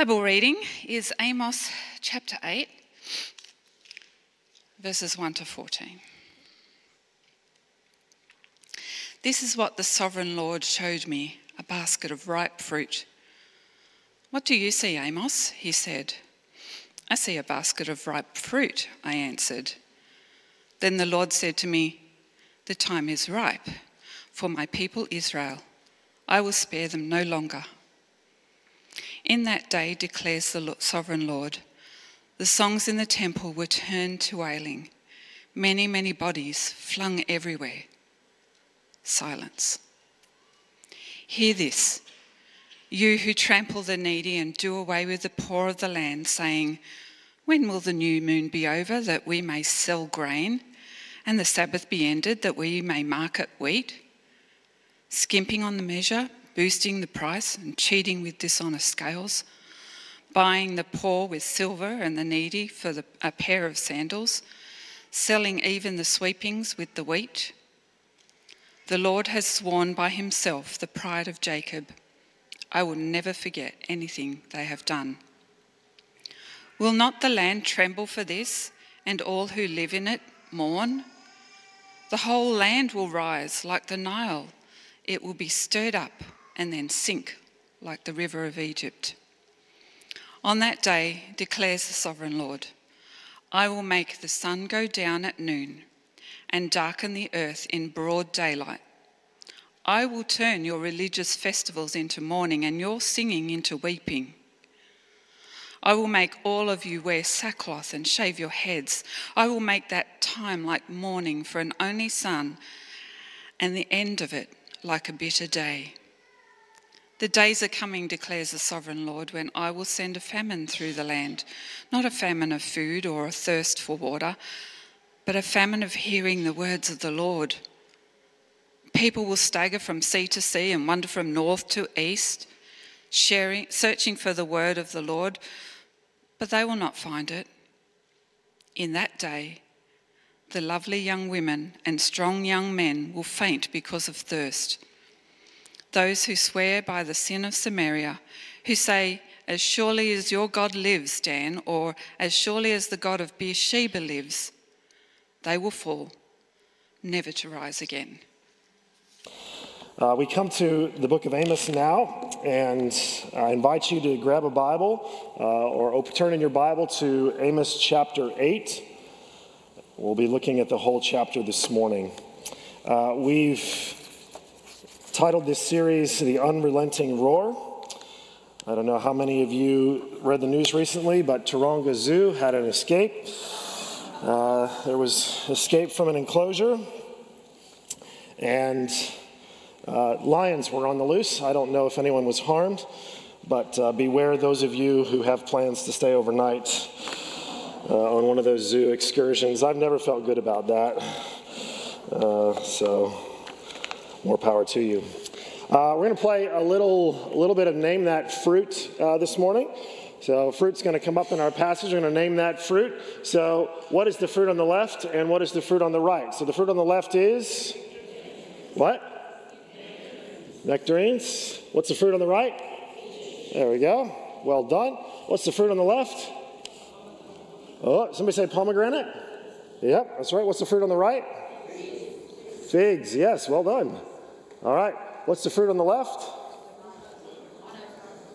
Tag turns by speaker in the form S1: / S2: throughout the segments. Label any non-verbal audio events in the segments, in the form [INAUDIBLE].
S1: Bible reading is Amos chapter 8, verses 1 to 14. This is what the sovereign Lord showed me a basket of ripe fruit. What do you see, Amos? He said. I see a basket of ripe fruit, I answered. Then the Lord said to me, The time is ripe for my people Israel. I will spare them no longer. In that day, declares the sovereign Lord, the songs in the temple were turned to wailing, many, many bodies flung everywhere. Silence. Hear this, you who trample the needy and do away with the poor of the land, saying, When will the new moon be over that we may sell grain, and the Sabbath be ended that we may market wheat? Skimping on the measure, boosting the price and cheating with dishonest scales, buying the poor with silver and the needy for the, a pair of sandals, selling even the sweepings with the wheat. The Lord has sworn by himself, the pride of Jacob, I will never forget anything they have done. Will not the land tremble for this, and all who live in it mourn? The whole land will rise like the Nile, it will be stirred up and then sink like the river of Egypt. On that day, declares the sovereign Lord, I will make the sun go down at noon and darken the earth in broad daylight. I will turn your religious festivals into mourning and your singing into weeping. I will make all of you wear sackcloth and shave your heads. I will make that time like mourning for an only son, and the end of it like a bitter day. The days are coming, declares the sovereign Lord, when I will send a famine through the land, not a famine of food or a thirst for water, but a famine of hearing the words of the Lord. People will stagger from sea to sea and wander from north to east, sharing, searching for the word of the Lord, but they will not find it. In that day, the lovely young women and strong young men will faint because of thirst those who swear by the sin of Samaria, who say, As surely as your God lives, Dan, or as surely as the God of Beersheba lives, they will fall, never to rise again.
S2: Uh, we come to the book of Amos now, and I invite you to grab a Bible uh, or turn in your Bible to Amos chapter 8. We'll be looking at the whole chapter this morning. Uh, we've titled this series The Unrelenting Roar. I don't know how many of you read the news recently, but Taronga Zoo had an escape. Uh, there was escape from an enclosure, and uh, lions were on the loose. I don't know if anyone was harmed, but uh, beware those of you who have plans to stay overnight uh, on one of those zoo excursions. I've never felt good about that. Uh, so more power to you. Uh, we're going to play a little, little bit of Name That Fruit uh, this morning. So, fruit's going to come up in our passage. We're going to name that fruit. So, what is the fruit on the left and what is the fruit on the right? So, the fruit on the left is what? Nectarines. What's the fruit on the right? There we go. Well done. What's the fruit on the left? Oh, somebody say pomegranate? Yep, that's right. What's the fruit on the right? Figs. Yes, well done. All right. What's the fruit on the left?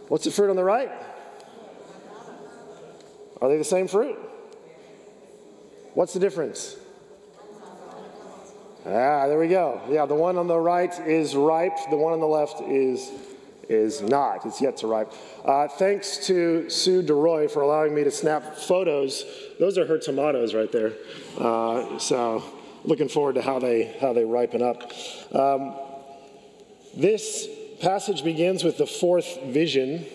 S2: What's the fruit on the right? Are they the same fruit? What's the difference? Ah, there we go. Yeah, the one on the right is ripe. The one on the left is is not. It's yet to ripe. Uh, thanks to Sue DeRoy for allowing me to snap photos. Those are her tomatoes right there. Uh, so looking forward to how they how they ripen up. Um, this passage begins with the fourth vision,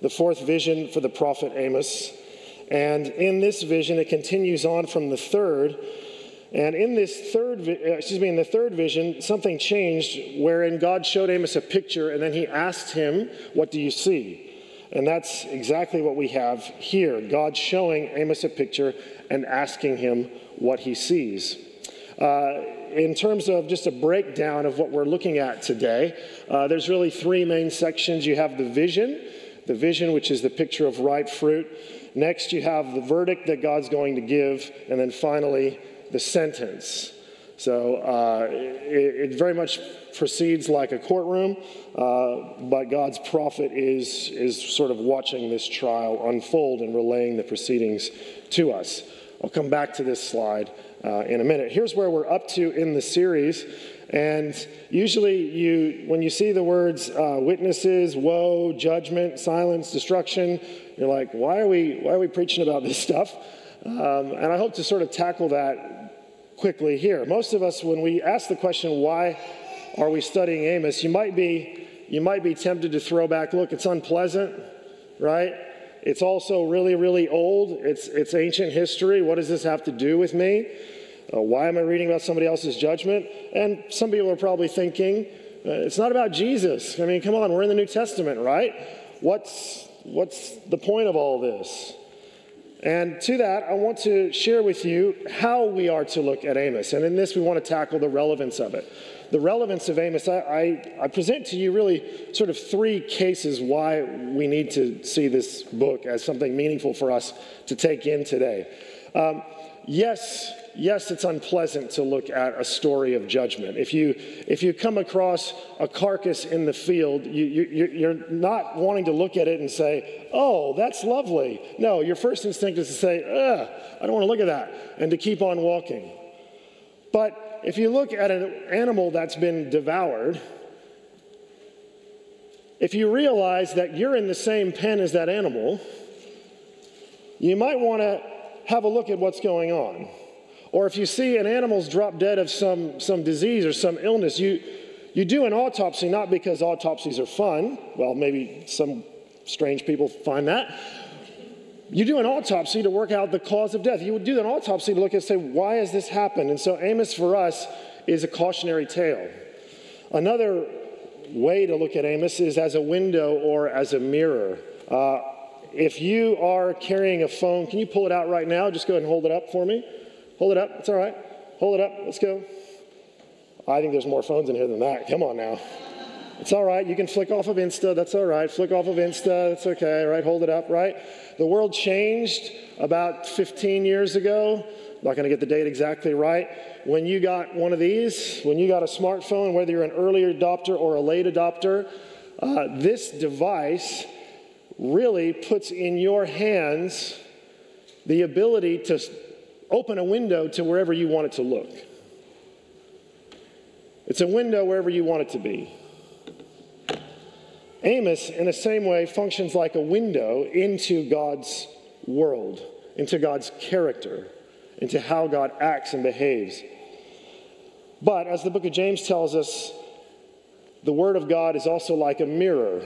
S2: the fourth vision for the prophet Amos. And in this vision, it continues on from the third. And in this third, uh, excuse me, in the third vision, something changed wherein God showed Amos a picture and then he asked him, What do you see? And that's exactly what we have here God showing Amos a picture and asking him what he sees. Uh, in terms of just a breakdown of what we're looking at today, uh, there's really three main sections. You have the vision, the vision, which is the picture of ripe fruit. Next, you have the verdict that God's going to give. And then finally, the sentence. So uh, it, it, very much proceeds like a courtroom, uh, but God's prophet is, is sort of watching this trial unfold and relaying the proceedings to us. I'll come back to this slide uh, in a minute. Here's where we're up to in the series. And usually, you, when you see the words uh, witnesses, woe, judgment, silence, destruction, you're like, why are we, why are we preaching about this stuff? Um, and I hope to sort of tackle that quickly here. Most of us, when we ask the question, why are we studying Amos, you might be, you might be tempted to throw back, look, it's unpleasant, right? It's also really, really old. It's, it's ancient history. What does this have to do with me? Uh, why am I reading about somebody else's judgment? And some people are probably thinking, uh, it's not about Jesus. I mean, come on, we're in the New Testament, right? What's, what's the point of all this? And to that, I want to share with you how we are to look at Amos. And in this, we want to tackle the relevance of it. The relevance of Amos, I, I, I, present to you really sort of three cases why we need to see this book as something meaningful for us to take in today. Um, yes, yes, it's unpleasant to look at a story of judgment. If you, if you come across a carcass in the field, you, you, you're not wanting to look at it and say, oh, that's lovely. No, your first instinct is to say, ugh, I don't want to look at that, and to keep on walking. But if you look at an animal that's been devoured, if you realize that you're in the same pen as that animal, you might want to have a look at what's going on. Or if you see an animal's drop dead of some, some disease or some illness, you, you do an autopsy not because autopsies are fun. Well, maybe some strange people find that. You do an autopsy to work out the cause of death. You would do an autopsy to look and say, why has this happened? And so Amos for us is a cautionary tale. Another way to look at Amos is as a window or as a mirror. Uh, if you are carrying a phone, can you pull it out right now? Just go ahead and hold it up for me. Hold it up. It's all right. Hold it up. Let's go. I think there's more phones in here than that. Come on now. It's all right. You can flick off of Insta. That's all right. Flick off of Insta. That's okay. Right. Hold it up. Right. The world changed about 15 years ago. I'm not going to get the date exactly right. When you got one of these, when you got a smartphone, whether you're an early adopter or a late adopter, uh, this device really puts in your hands the ability to open a window to wherever you want it to look. It's a window wherever you want it to be. Amos, in the same way, functions like a window into God's world, into God's character, into how God acts and behaves. But as the book of James tells us, the Word of God is also like a mirror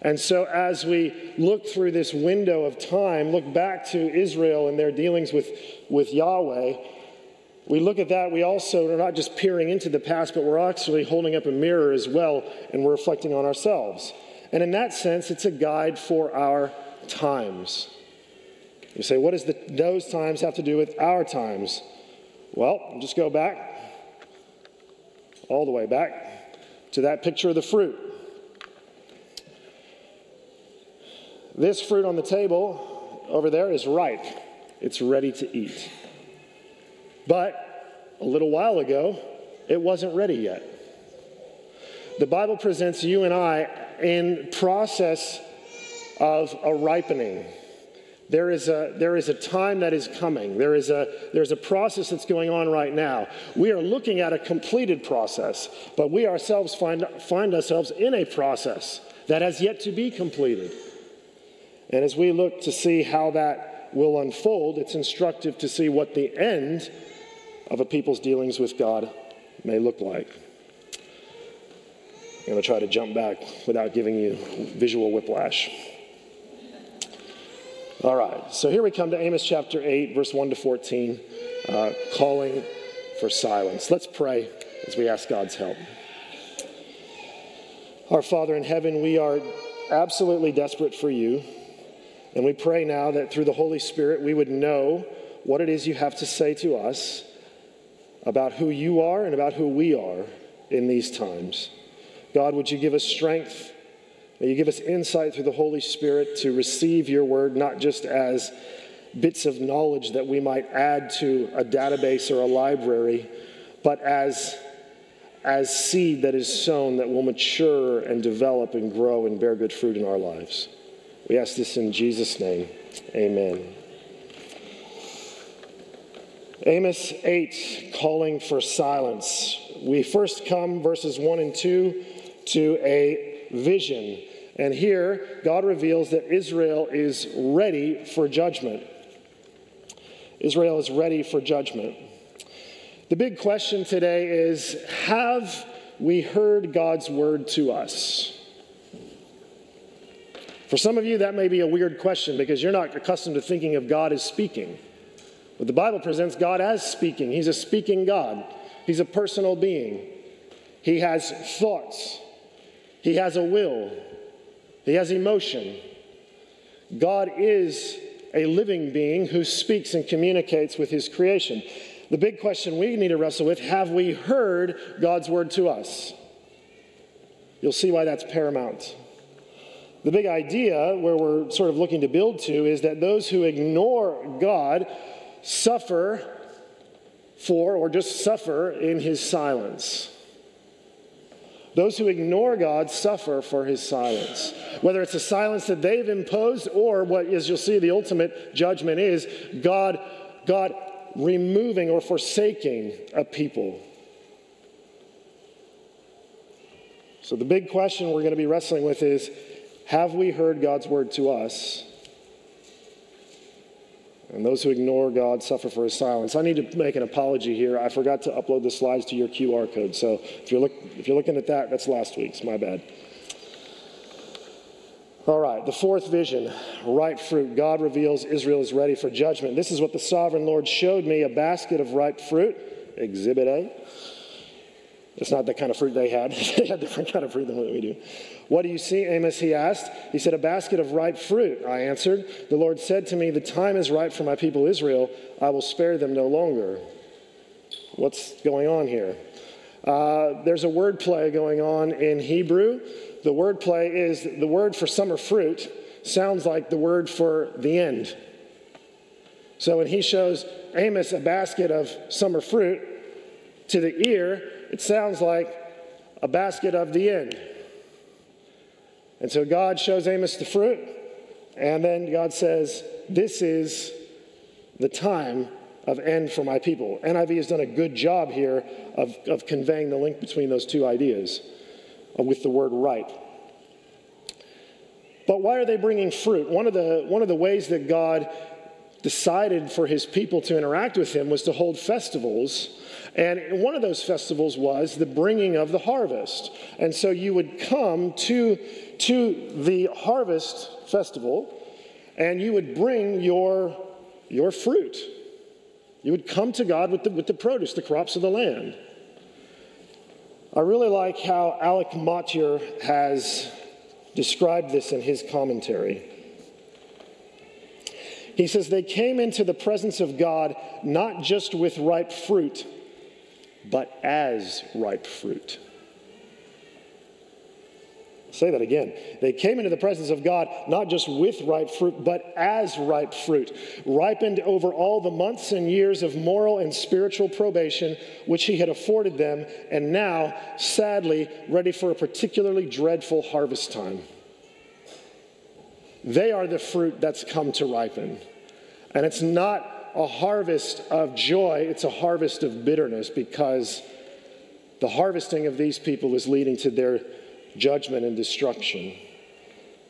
S2: and so, as we look through this window of time, look back to Israel and their dealings with, with Yahweh, we look at that. We also are not just peering into the past, but we're actually holding up a mirror as well, and we're reflecting on ourselves. And in that sense, it's a guide for our times. You say, what does the, those times have to do with our times? Well, just go back, all the way back to that picture of the fruit. This fruit on the table over there is ripe, it's ready to eat. But a little while ago, it wasn't ready yet. The Bible presents you and I in process of a ripening. There is a, there is a time that is coming. There is a, there's a process that's going on right now. We are looking at a completed process, but we ourselves find, find ourselves in a process that has yet to be completed. And as we look to see how that will unfold, it's instructive to see what the end of a people's dealings with God may look like. I'm going to try to jump back without giving you visual whiplash. All right, so here we come to Amos chapter 8, verse 1 to 14, uh, calling for silence. Let's pray as we ask God's help. Our Father in heaven, we are absolutely desperate for you. And we pray now that through the Holy Spirit we would know what it is you have to say to us about who you are and about who we are in these times. God, would you give us strength May you give us insight through the Holy Spirit to receive your word, not just as bits of knowledge that we might add to a database or a library, but as, as seed that is sown that will mature and develop and grow and bear good fruit in our lives. We ask this in Jesus' name. Amen. Amos 8, calling for silence. We first come, verses 1 and 2, to a vision. And here, God reveals that Israel is ready for judgment. Israel is ready for judgment. The big question today is Have we heard God's word to us? For some of you, that may be a weird question because you're not accustomed to thinking of God as speaking. But the Bible presents God as speaking. He's a speaking God, He's a personal being. He has thoughts, He has a will, He has emotion. God is a living being who speaks and communicates with His creation. The big question we need to wrestle with have we heard God's word to us? You'll see why that's paramount. The big idea, where we're sort of looking to build to, is that those who ignore God suffer for or just suffer in his silence. Those who ignore God suffer for his silence. Whether it's a silence that they've imposed or what, as you'll see, the ultimate judgment is God, God removing or forsaking a people. So the big question we're going to be wrestling with is have we heard God's word to us? And those who ignore God suffer for his silence. I need to make an apology here. I forgot to upload the slides to your QR code. So if you're, look, if you're looking at that, that's last week's. My bad. All right, the fourth vision ripe fruit. God reveals Israel is ready for judgment. This is what the sovereign Lord showed me a basket of ripe fruit, exhibit A. It's not the kind of fruit they had. [LAUGHS] they had different kind of fruit than what we do. What do you see, Amos? He asked. He said, A basket of ripe fruit. I answered. The Lord said to me, The time is ripe for my people Israel. I will spare them no longer. What's going on here? Uh, there's a word play going on in Hebrew. The word play is the word for summer fruit sounds like the word for the end. So when he shows Amos a basket of summer fruit, to the ear, it sounds like a basket of the end. And so God shows Amos the fruit, and then God says, This is the time of end for my people. NIV has done a good job here of, of conveying the link between those two ideas uh, with the word ripe. But why are they bringing fruit? One of the, one of the ways that God decided for his people to interact with him was to hold festivals. And one of those festivals was the bringing of the harvest. And so you would come to, to the harvest festival and you would bring your, your fruit. You would come to God with the, with the produce, the crops of the land. I really like how Alec Motyer has described this in his commentary. He says, They came into the presence of God not just with ripe fruit, but as ripe fruit. Say that again. They came into the presence of God not just with ripe fruit, but as ripe fruit, ripened over all the months and years of moral and spiritual probation which He had afforded them, and now, sadly, ready for a particularly dreadful harvest time. They are the fruit that's come to ripen. And it's not a harvest of joy, it's a harvest of bitterness because the harvesting of these people is leading to their judgment and destruction.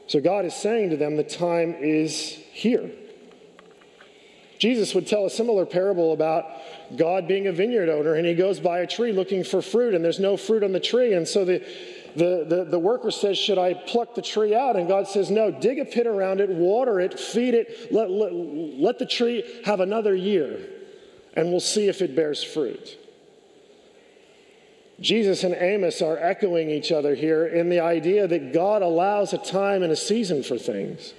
S2: So God is saying to them, the time is here. Jesus would tell a similar parable about God being a vineyard owner, and he goes by a tree looking for fruit, and there's no fruit on the tree. And so the, the, the, the worker says, Should I pluck the tree out? And God says, No, dig a pit around it, water it, feed it, let, let, let the tree have another year, and we'll see if it bears fruit. Jesus and Amos are echoing each other here in the idea that God allows a time and a season for things.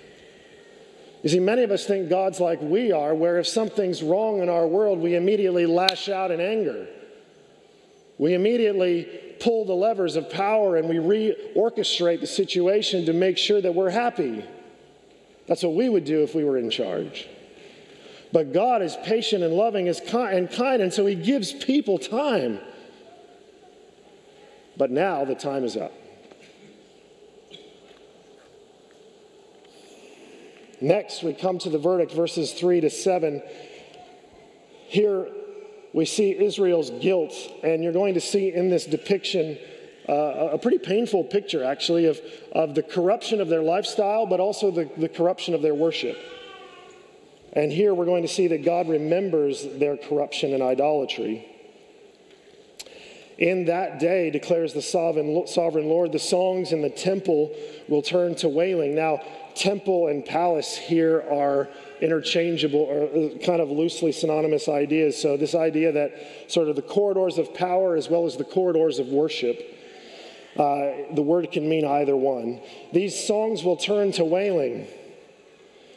S2: You see, many of us think God's like we are, where if something's wrong in our world, we immediately lash out in anger. We immediately pull the levers of power and we reorchestrate the situation to make sure that we're happy. That's what we would do if we were in charge. But God is patient and loving and kind, and so He gives people time. But now the time is up. Next, we come to the verdict, verses 3 to 7. Here we see Israel's guilt, and you're going to see in this depiction uh, a pretty painful picture, actually, of, of the corruption of their lifestyle, but also the, the corruption of their worship. And here we're going to see that God remembers their corruption and idolatry. In that day, declares the sovereign, sovereign Lord, the songs in the temple will turn to wailing. Now, temple and palace here are interchangeable or uh, kind of loosely synonymous ideas. So, this idea that sort of the corridors of power as well as the corridors of worship, uh, the word can mean either one. These songs will turn to wailing.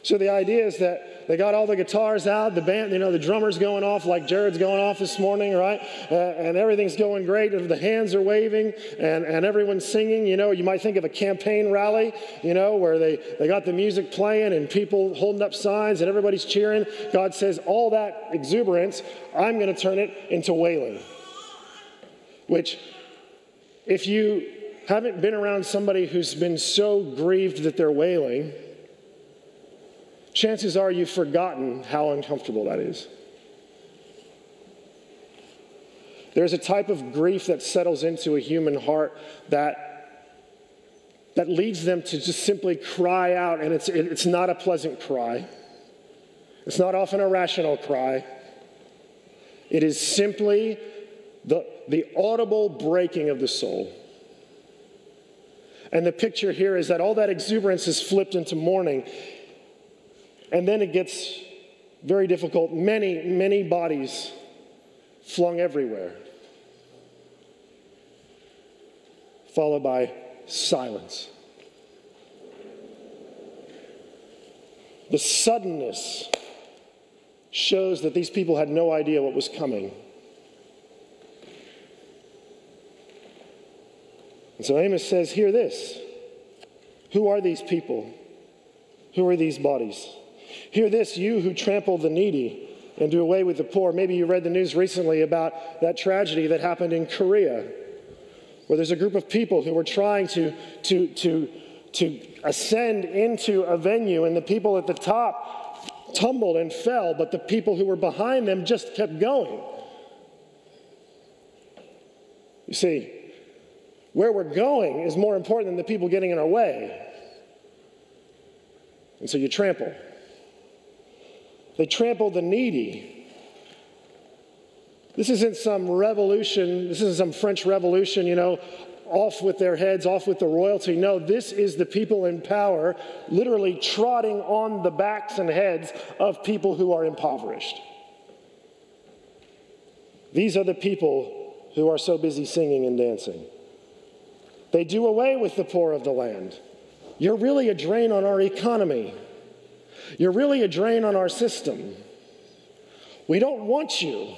S2: So, the idea is that they got all the guitars out, the band, you know, the drummer's going off like Jared's going off this morning, right? Uh, and everything's going great. The hands are waving and, and everyone's singing. You know, you might think of a campaign rally, you know, where they, they got the music playing and people holding up signs and everybody's cheering. God says, all that exuberance, I'm going to turn it into wailing. Which, if you haven't been around somebody who's been so grieved that they're wailing, chances are you've forgotten how uncomfortable that is. There's a type of grief that settles into a human heart that, that leads them to just simply cry out, and it's, it's not a pleasant cry. It's not often a rational cry. It is simply the, the audible breaking of the soul. And the picture here is that all that exuberance is flipped into mourning. And then it gets very difficult. Many, many bodies flung everywhere, followed by silence. The suddenness shows that these people had no idea what was coming. And so Amos says, Hear this. Who are these people? Who are these bodies? Hear this, you who trample the needy and do away with the poor. Maybe you read the news recently about that tragedy that happened in Korea, where there's a group of people who were trying to, to, to, to ascend into a venue, and the people at the top tumbled and fell, but the people who were behind them just kept going. You see, where we're going is more important than the people getting in our way. And so you trample. They trample the needy. This isn't some revolution, this isn't some French revolution, you know, off with their heads, off with the royalty. No, this is the people in power literally trotting on the backs and heads of people who are impoverished. These are the people who are so busy singing and dancing. They do away with the poor of the land. You're really a drain on our economy. You're really a drain on our system. We don't want you.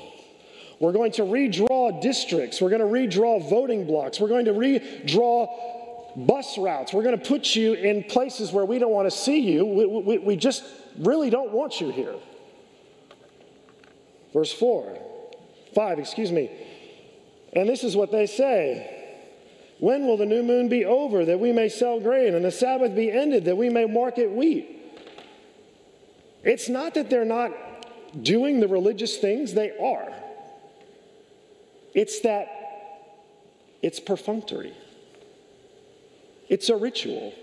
S2: We're going to redraw districts. We're going to redraw voting blocks. We're going to redraw bus routes. We're going to put you in places where we don't want to see you. We, we, we just really don't want you here. Verse 4, 5, excuse me. And this is what they say. When will the new moon be over that we may sell grain and the Sabbath be ended that we may market wheat? It's not that they're not doing the religious things, they are. It's that it's perfunctory, it's a ritual,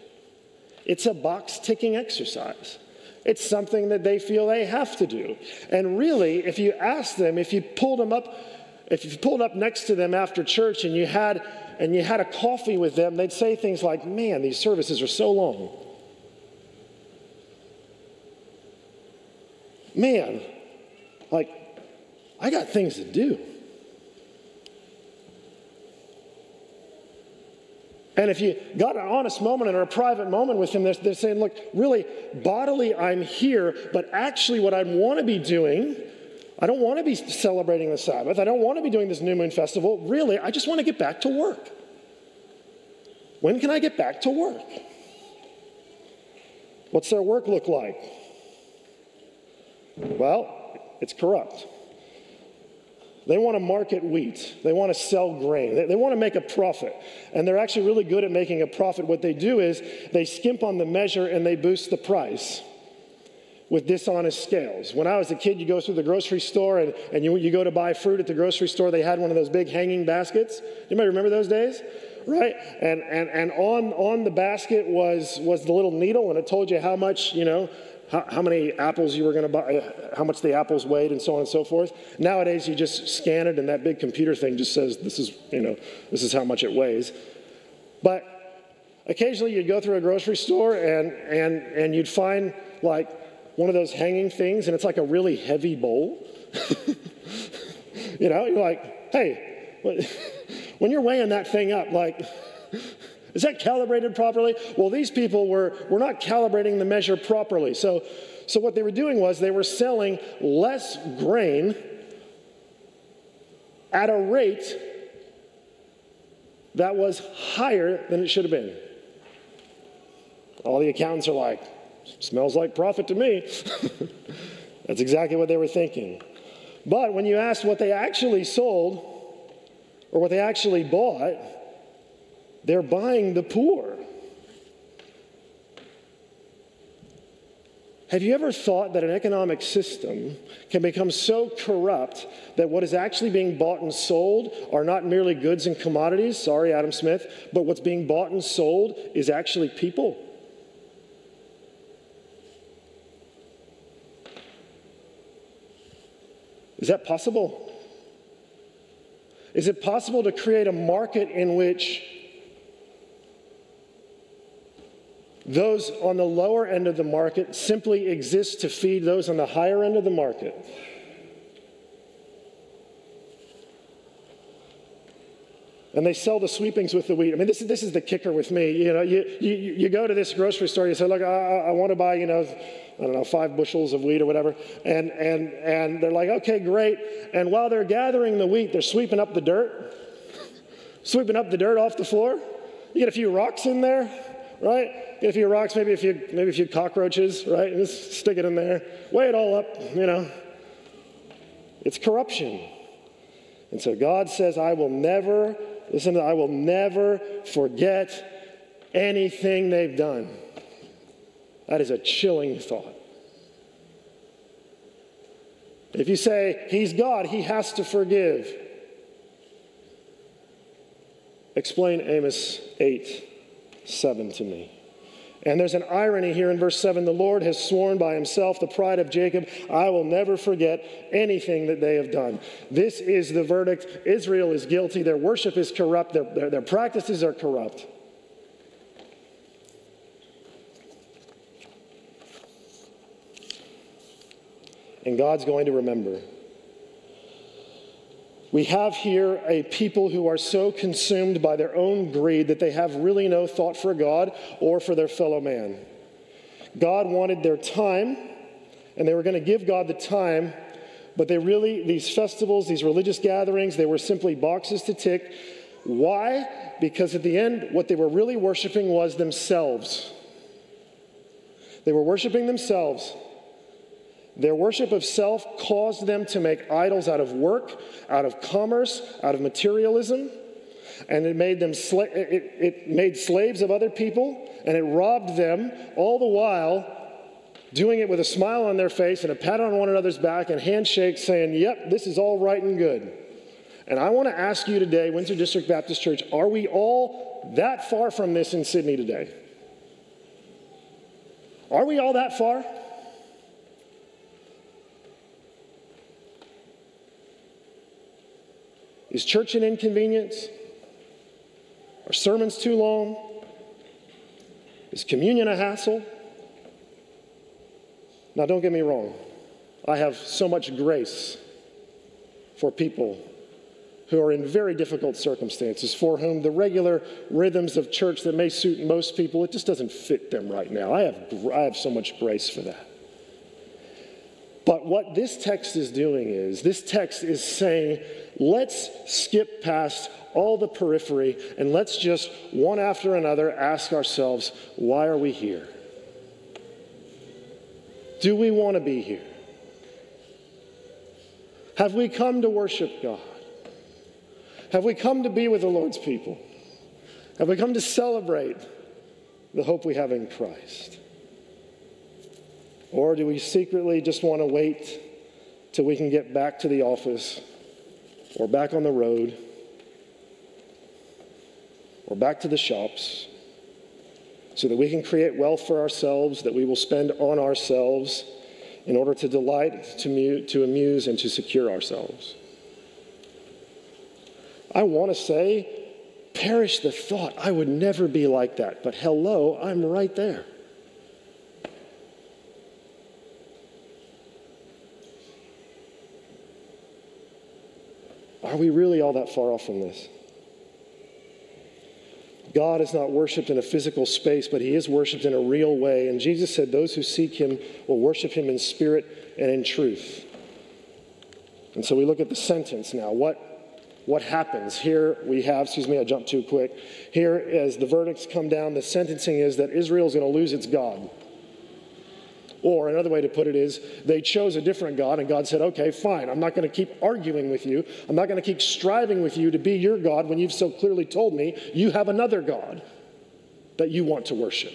S2: it's a box ticking exercise. It's something that they feel they have to do. And really, if you ask them, if you pulled them up, if you pulled up next to them after church and you had and you had a coffee with them, they'd say things like, "Man, these services are so long." Man, like, I got things to do. And if you got an honest moment or a private moment with him, they're, they're saying, look, really, bodily, I'm here, but actually, what I want to be doing, I don't want to be celebrating the Sabbath. I don't want to be doing this new moon festival. Really, I just want to get back to work. When can I get back to work? What's their work look like? Well, it's corrupt. They want to market wheat. They want to sell grain. They, they, want to make a profit. And they're actually really good at making a profit. What they do is they skimp on the measure and they boost the price with dishonest scales. When I was a kid, you go through the grocery store and, and you, you go to buy fruit at the grocery store, they had one of those big hanging baskets. Anybody remember those days? Right? And, and, and on, on the basket was, was the little needle, and it told you how much, you know, how, how many apples you were going to buy, how much the apples weighed, and so on and so forth. Nowadays, you just scan it, and that big computer thing just says, this is, you know, this is how much it weighs. But occasionally, you'd go through a grocery store, and, and, and you'd find, like, one of those hanging things, and it's like a really heavy bowl. [LAUGHS] you know, you're like, hey, [LAUGHS] when you're weighing that thing up, like, is that calibrated properly? Well, these people were, were not calibrating the measure properly. So, so what they were doing was they were selling less grain at a rate that was higher than it should have been. All the accountants are like, Smells like profit to me. [LAUGHS] That's exactly what they were thinking. But when you asked what they actually sold or what they actually bought, they're buying the poor. Have you ever thought that an economic system can become so corrupt that what is actually being bought and sold are not merely goods and commodities? Sorry, Adam Smith, but what's being bought and sold is actually people. Is that possible? Is it possible to create a market in which those on the lower end of the market simply exist to feed those on the higher end of the market? and they sell the sweepings with the wheat. I mean, this is, this is the kicker with me. You know, you, you, you go to this grocery store, you say, look, I, I want to buy, you know, I don't know, five bushels of wheat or whatever. And, and, and they're like, okay, great. And while they're gathering the wheat, they're sweeping up the dirt, sweeping up the dirt off the floor. You get a few rocks in there, right? Get a few rocks, maybe a few, maybe a few cockroaches, right? And just stick it in there. Weigh it all up, you know. It's corruption. And so God says, I will never Listen, I will never forget anything they've done. That is a chilling thought. If you say he's God, he has to forgive. Explain Amos 8 7 to me. And there's an irony here in verse 7 the Lord has sworn by himself, the pride of Jacob, I will never forget anything that they have done. This is the verdict. Israel is guilty. Their worship is corrupt, their, their, their practices are corrupt. And God's going to remember. We have here a people who are so consumed by their own greed that they have really no thought for God or for their fellow man. God wanted their time, and they were going to give God the time, but they really, these festivals, these religious gatherings, they were simply boxes to tick. Why? Because at the end, what they were really worshiping was themselves. They were worshiping themselves. Their worship of self caused them to make idols out of work, out of commerce, out of materialism, and it made them sla- it, it made slaves of other people, and it robbed them all the while doing it with a smile on their face and a pat on one another's back and handshakes saying, Yep, this is all right and good. And I want to ask you today, Windsor District Baptist Church, are we all that far from this in Sydney today? Are we all that far? Is church an inconvenience? Are sermons too long? Is communion a hassle? Now, don't get me wrong. I have so much grace for people who are in very difficult circumstances, for whom the regular rhythms of church that may suit most people, it just doesn't fit them right now. I have, I have so much grace for that. But what this text is doing is this text is saying, let's skip past all the periphery and let's just one after another ask ourselves, why are we here? Do we want to be here? Have we come to worship God? Have we come to be with the Lord's people? Have we come to celebrate the hope we have in Christ? Or do we secretly just want to wait till we can get back to the office or back on the road or back to the shops so that we can create wealth for ourselves that we will spend on ourselves in order to delight, to, to amuse, and to secure ourselves? I want to say, perish the thought, I would never be like that. But hello, I'm right there. Are we really all that far off from this? God is not worshiped in a physical space, but he is worshiped in a real way. And Jesus said, Those who seek him will worship him in spirit and in truth. And so we look at the sentence now. What, what happens? Here we have, excuse me, I jumped too quick. Here, as the verdicts come down, the sentencing is that Israel is going to lose its God. Or another way to put it is they chose a different God, and God said, Okay, fine, I'm not going to keep arguing with you. I'm not going to keep striving with you to be your God when you've so clearly told me you have another God that you want to worship.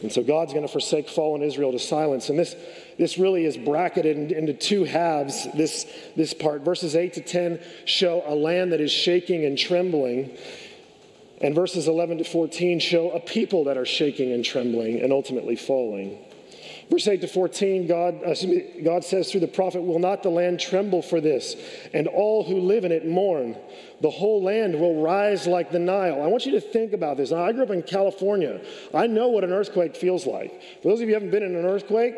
S2: And so God's going to forsake fallen Israel to silence. And this, this really is bracketed into two halves, this, this part. Verses 8 to 10 show a land that is shaking and trembling. And verses 11 to 14 show a people that are shaking and trembling and ultimately falling. Verse 8 to 14, God, uh, God says through the prophet, Will not the land tremble for this, and all who live in it mourn? The whole land will rise like the Nile. I want you to think about this. Now, I grew up in California. I know what an earthquake feels like. For those of you who haven't been in an earthquake,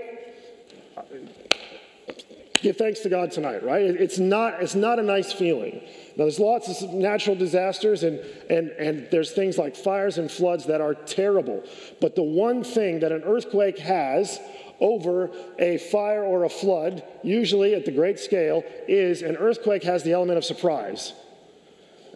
S2: give thanks to God tonight, right? It's not, it's not a nice feeling. Now, there's lots of natural disasters, and, and, and there's things like fires and floods that are terrible. But the one thing that an earthquake has over a fire or a flood, usually at the great scale, is an earthquake has the element of surprise.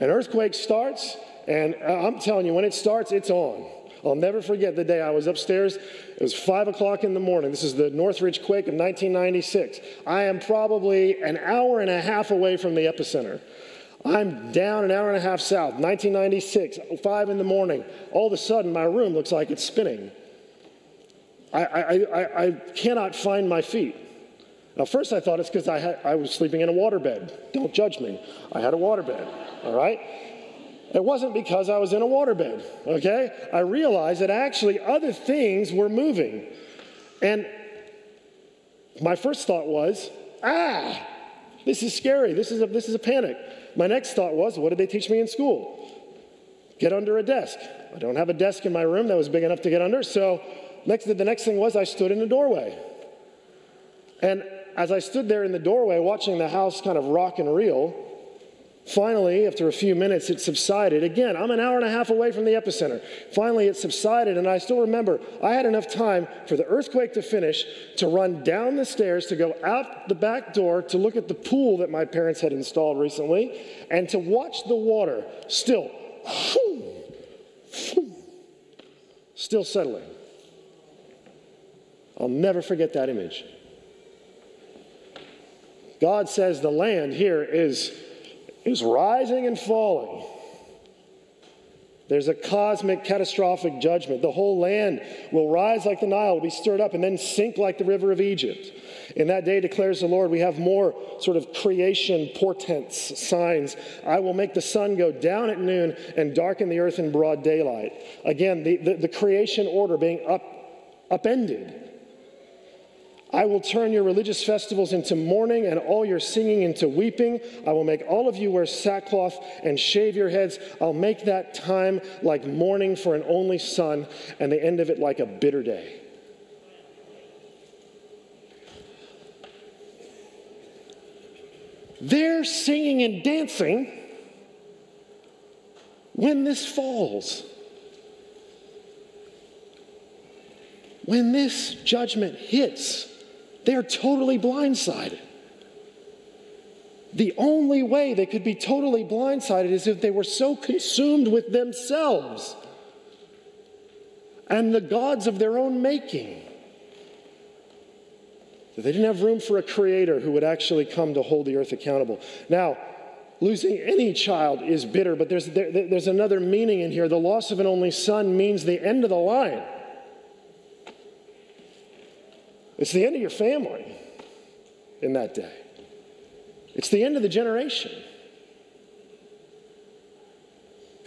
S2: An earthquake starts, and I'm telling you, when it starts, it's on. I'll never forget the day I was upstairs. It was five o'clock in the morning. This is the Northridge quake of 1996. I am probably an hour and a half away from the epicenter. I'm down an hour and a half south, 1996, 5 in the morning. All of a sudden, my room looks like it's spinning. I, I, I, I cannot find my feet. Now, first I thought it's because I, I was sleeping in a waterbed. Don't judge me. I had a waterbed, all right? It wasn't because I was in a waterbed, okay? I realized that actually other things were moving. And my first thought was, ah, this is scary. This is a, this is a panic. My next thought was, what did they teach me in school? Get under a desk. I don't have a desk in my room that was big enough to get under, so next, the next thing was I stood in the doorway. And as I stood there in the doorway watching the house kind of rock and reel, Finally, after a few minutes, it subsided. Again, I'm an hour and a half away from the epicenter. Finally, it subsided, and I still remember I had enough time for the earthquake to finish, to run down the stairs, to go out the back door to look at the pool that my parents had installed recently, and to watch the water still, still settling. I'll never forget that image. God says the land here is is rising and falling. There's a cosmic, catastrophic judgment. The whole land will rise like the Nile, will be stirred up, and then sink like the river of Egypt. In that day, declares the Lord, we have more sort of creation portents, signs. I will make the sun go down at noon and darken the earth in broad daylight. Again, the, the, the creation order being up, upended. I will turn your religious festivals into mourning and all your singing into weeping. I will make all of you wear sackcloth and shave your heads. I'll make that time like mourning for an only son and the end of it like a bitter day. They're singing and dancing when this falls. when this judgment hits, they're totally blindsided. The only way they could be totally blindsided is if they were so consumed with themselves and the gods of their own making that they didn't have room for a creator who would actually come to hold the earth accountable. Now, losing any child is bitter, but there's, there, there's another meaning in here. The loss of an only son means the end of the line. It's the end of your family in that day. It's the end of the generation.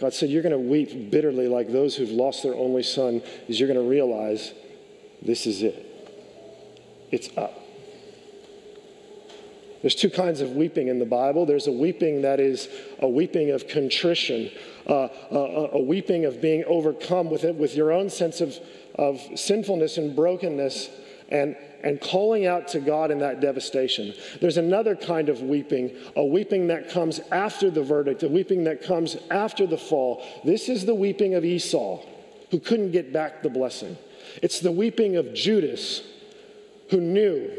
S2: God said, You're going to weep bitterly like those who've lost their only son, is you're going to realize this is it. It's up. There's two kinds of weeping in the Bible. There's a weeping that is a weeping of contrition, uh, a, a, weeping of being overcome with it, with your own sense of, of sinfulness and brokenness, and, and calling out to God in that devastation. There's another kind of weeping, a weeping that comes after the verdict, a weeping that comes after the fall. This is the weeping of Esau, who couldn't get back the blessing. It's the weeping of Judas, who knew,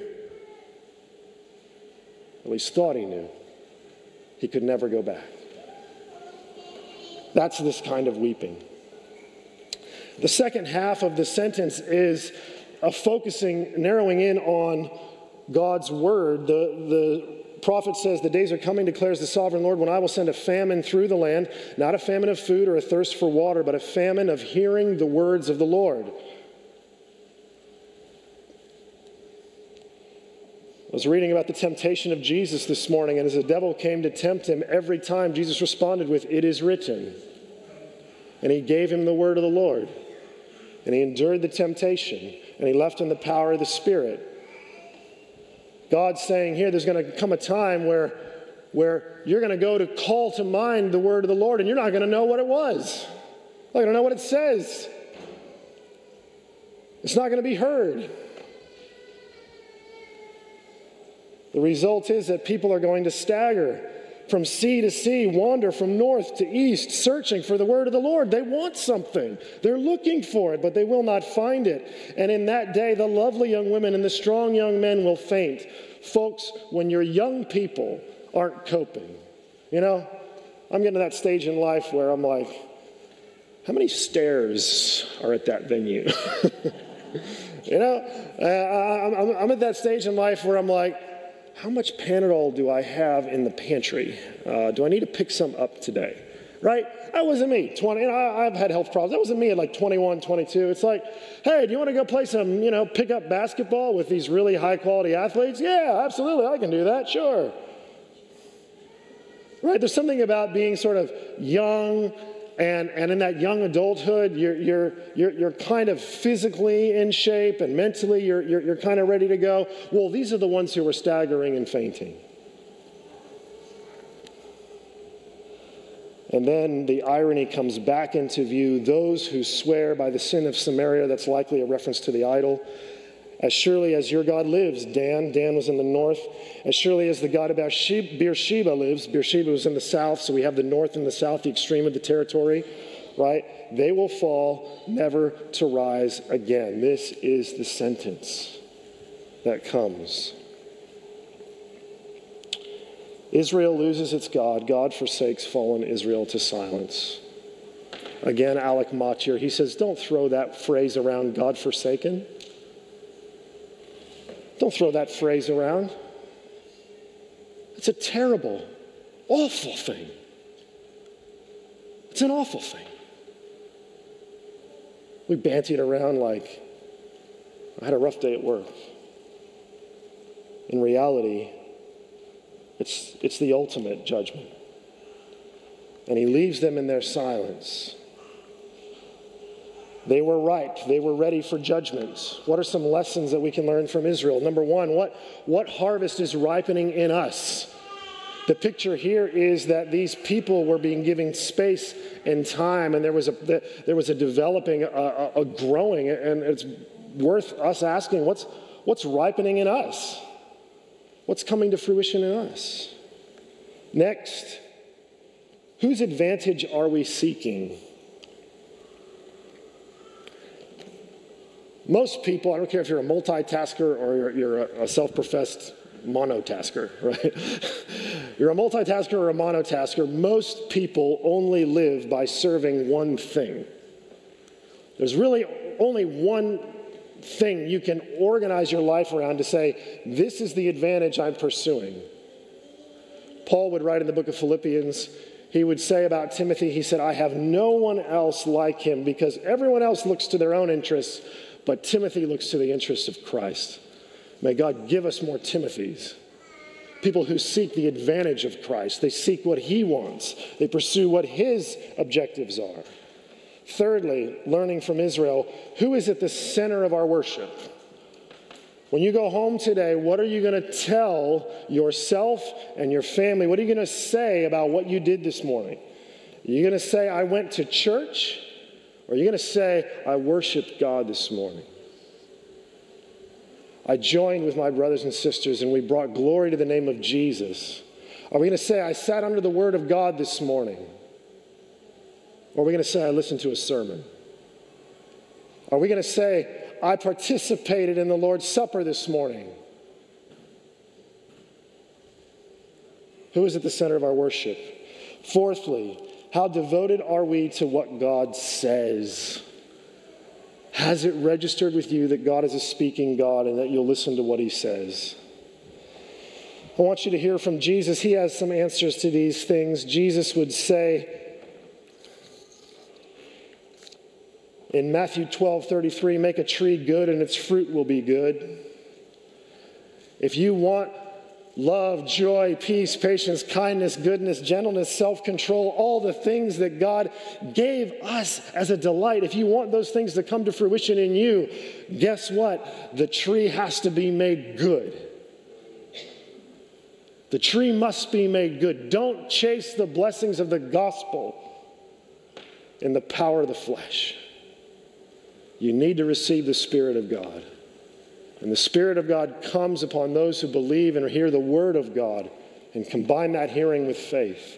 S2: at least thought he knew, he could never go back. That's this kind of weeping. The second half of the sentence is a focusing, narrowing in on God's word. The, the prophet says, The days are coming, declares the sovereign Lord, when I will send a famine through the land, not a famine of food or a thirst for water, but a famine of hearing the words of the Lord. I was reading about the temptation of Jesus this morning, and as the devil came to tempt him, every time Jesus responded with, It is written. And he gave him the word of the Lord. And he endured the temptation and he left in the power of the Spirit. God's saying here there's going to come a time where, where you're going to go to call to mind the word of the Lord and you're not going to know what it was. You're not going to know what it says. It's not going to be heard. The result is that people are going to stagger from sea to sea, wander from north to east, searching for the word of the Lord. They want something. They're looking for it, but they will not find it. And in that day, the lovely young women and the strong young men will faint. Folks, when your young people aren't coping, you know, I'm getting to that stage in life where I'm like, how many stairs are at that venue? [LAUGHS] you know, uh, I'm, I'm at that stage in life where I'm like, how much Panadol do I have in the pantry? Uh, do I need to pick some up today? Right? That wasn't me. 20, I, I've had health problems. That wasn't me at like 21, 22. It's like, hey, do you want to go play some, you know, pick up basketball with these really high quality athletes? Yeah, absolutely. I can do that. Sure. Right? There's something about being sort of young and, and in that young adulthood, you're, you're, you're, you're kind of physically in shape and mentally you're, you're, you're kind of ready to go. Well, these are the ones who are staggering and fainting. And then the irony comes back into view those who swear by the sin of Samaria, that's likely a reference to the idol, as surely as your God lives, Dan, Dan was in the north. As surely as the God of Beersheba lives, Beersheba was in the south, so we have the north and the south, the extreme of the territory, right? They will fall, never to rise again. This is the sentence that comes. Israel loses its God. God forsakes fallen Israel to silence. Again, Alec Motyer, he says, don't throw that phrase around, God forsaken. Don't throw that phrase around. It's a terrible, awful thing. It's an awful thing. We banty it around like, I had a rough day at work. In reality, it's, it's the ultimate judgment. And he leaves them in their silence. They were ripe. They were ready for judgment. What are some lessons that we can learn from Israel? Number one, what, what harvest is ripening in us? The picture here is that these people were being given space and time, and there was a, there was a developing, a, a growing, and it's worth us asking what's, what's ripening in us? What's coming to fruition in us? Next, whose advantage are we seeking? Most people, I don't care if you're a multitasker or you're, you're a, a self professed monotasker, [LAUGHS] right? you're a multitasker or a monotasker. Most people only live by serving one thing. There's really only one thing you can organize your life around to say, this is the advantage I'm pursuing. Paul would write in the book of Philippians, he would say about Timothy, he said, I have no one else like him because everyone else looks to their own interests, but Timothy looks to the interests of Christ. May God give us more Timothys. People who seek the advantage of Christ. They seek what he wants, they pursue what his objectives are. Thirdly, learning from Israel, who is at the center of our worship? When you go home today, what are you going to tell yourself and your family? What are you going to say about what you did this morning? Are you going to say, I went to church? Are you going to say, I worshiped God this morning? I joined with my brothers and sisters and we brought glory to the name of Jesus. Are we going to say, I sat under the word of God this morning? Or are we going to say, I listened to a sermon? Are we going to say, I participated in the Lord's Supper this morning? Who is at the center of our worship? Fourthly, how devoted are we to what God says? Has it registered with you that God is a speaking God and that you'll listen to what he says? I want you to hear from Jesus. He has some answers to these things. Jesus would say, In Matthew 12 33, make a tree good and its fruit will be good. If you want love, joy, peace, patience, kindness, goodness, gentleness, self control, all the things that God gave us as a delight, if you want those things to come to fruition in you, guess what? The tree has to be made good. The tree must be made good. Don't chase the blessings of the gospel in the power of the flesh. You need to receive the Spirit of God. And the Spirit of God comes upon those who believe and hear the Word of God and combine that hearing with faith.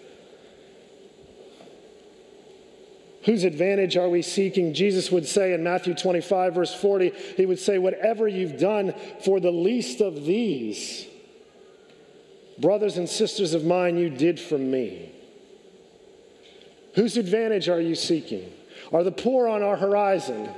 S2: Whose advantage are we seeking? Jesus would say in Matthew 25, verse 40, he would say, Whatever you've done for the least of these, brothers and sisters of mine, you did for me. Whose advantage are you seeking? Are the poor on our horizon?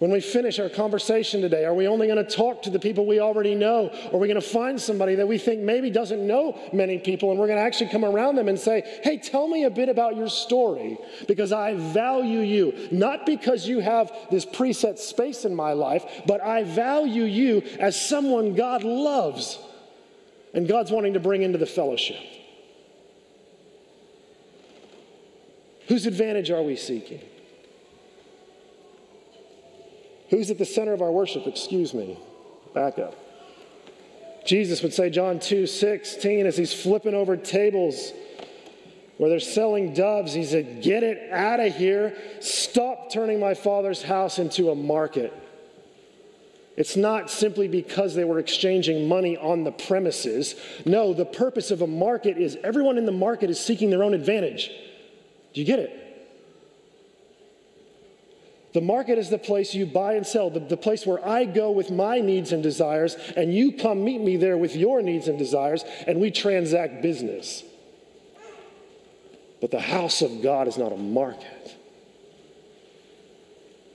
S2: When we finish our conversation today, are we only going to talk to the people we already know? Or are we going to find somebody that we think maybe doesn't know many people and we're going to actually come around them and say, hey, tell me a bit about your story because I value you. Not because you have this preset space in my life, but I value you as someone God loves and God's wanting to bring into the fellowship. Whose advantage are we seeking? Who's at the center of our worship? Excuse me. Back up. Jesus would say, John 2 16, as he's flipping over tables where they're selling doves, he said, Get it out of here. Stop turning my father's house into a market. It's not simply because they were exchanging money on the premises. No, the purpose of a market is everyone in the market is seeking their own advantage. Do you get it? The market is the place you buy and sell, the, the, place where I go with my needs and desires, and you come meet me there with your needs and desires, and we transact business. But the house of God is not a market,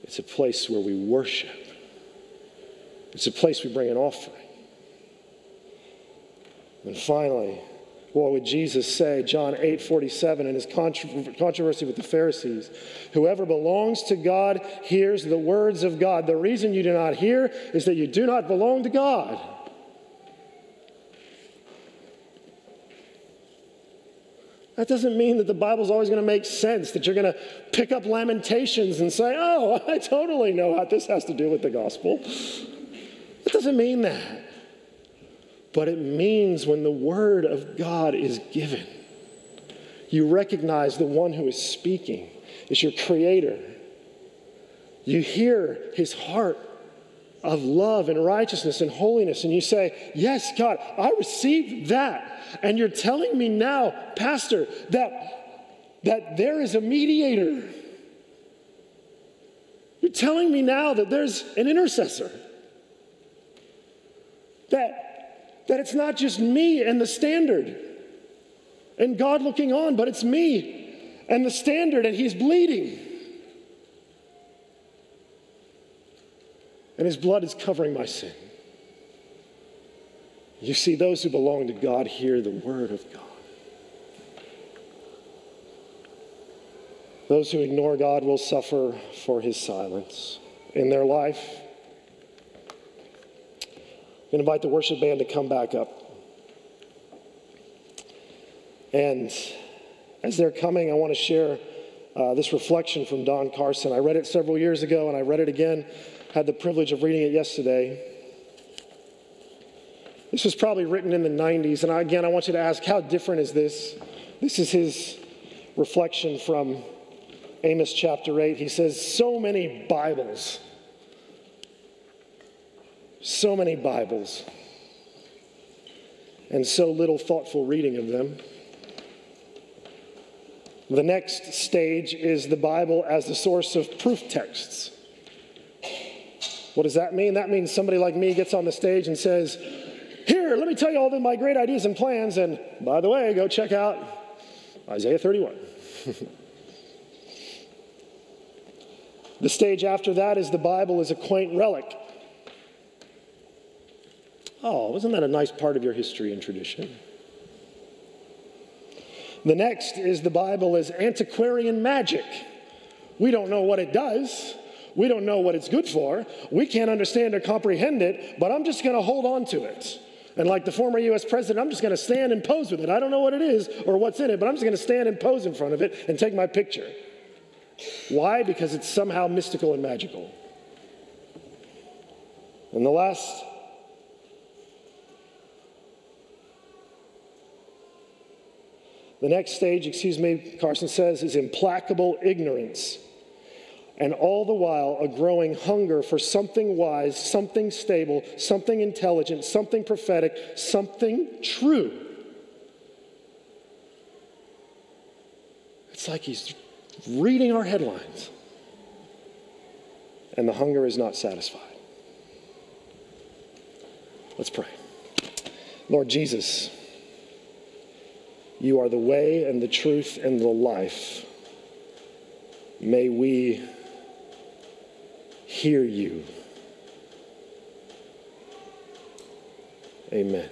S2: it's a place where we worship, it's a place we bring an offering. And finally, what would Jesus say? John 8 47 in his controversy with the Pharisees. Whoever belongs to God hears the words of God. The reason you do not hear is that you do not belong to God. That doesn't mean that the Bible's always going to make sense, that you're going to pick up Lamentations and say, oh, [LAUGHS] I totally know how this has to do with the gospel. It doesn't mean that but it means when the word of God is given, you recognize the one who is speaking is your creator. You hear his heart of love and righteousness and holiness, and you say, Yes, God, I receive that. And you're telling me now, Pastor, that, that there is a mediator You're telling me now that there's an intercessor. That, that it's not just me and the standard and God looking on, but it's me and the standard, and He's bleeding. And His blood is covering my sin. You see, those who belong to God hear the word of God. Those who ignore God will suffer for his silence in their life. Going to invite the worship band to come back up. And as they're coming, I want to share uh, this reflection from Don Carson. I read it several years ago and I read it again. Had the privilege of reading it yesterday. This was probably written in the 90s. And again, I want you to ask how different is this? This is his reflection from Amos chapter 8. He says, So many Bibles. So many Bibles. And so little thoughtful reading of them. The next stage is the Bible as the source of proof texts. What does that mean? That means somebody like me gets on the stage and says, Here, let me tell you all of my great ideas and plans. And by the way, go check out Isaiah 31. [LAUGHS] The stage after that is the Bible as a quaint relic. Oh, wasn't that a nice part of your history and tradition? The next is the Bible is antiquarian magic. We don't know what it does. We don't know what it's good for. We can't understand or comprehend it, but I'm just going to hold on to it. And like the former US president, I'm just going to stand and pose with it. I don't know what it is or what's in it, but I'm just going to stand and pose in front of it and take my picture. Why? Because it's somehow mystical and magical. And the last The next stage, excuse me, Carson says, is implacable ignorance. And all the while, a growing hunger for something wise, something stable, something intelligent, something prophetic, something true. It's like he's reading our headlines, and the hunger is not satisfied. Let's pray. Lord Jesus, you are the way and the truth and the life. May we hear you. Amen.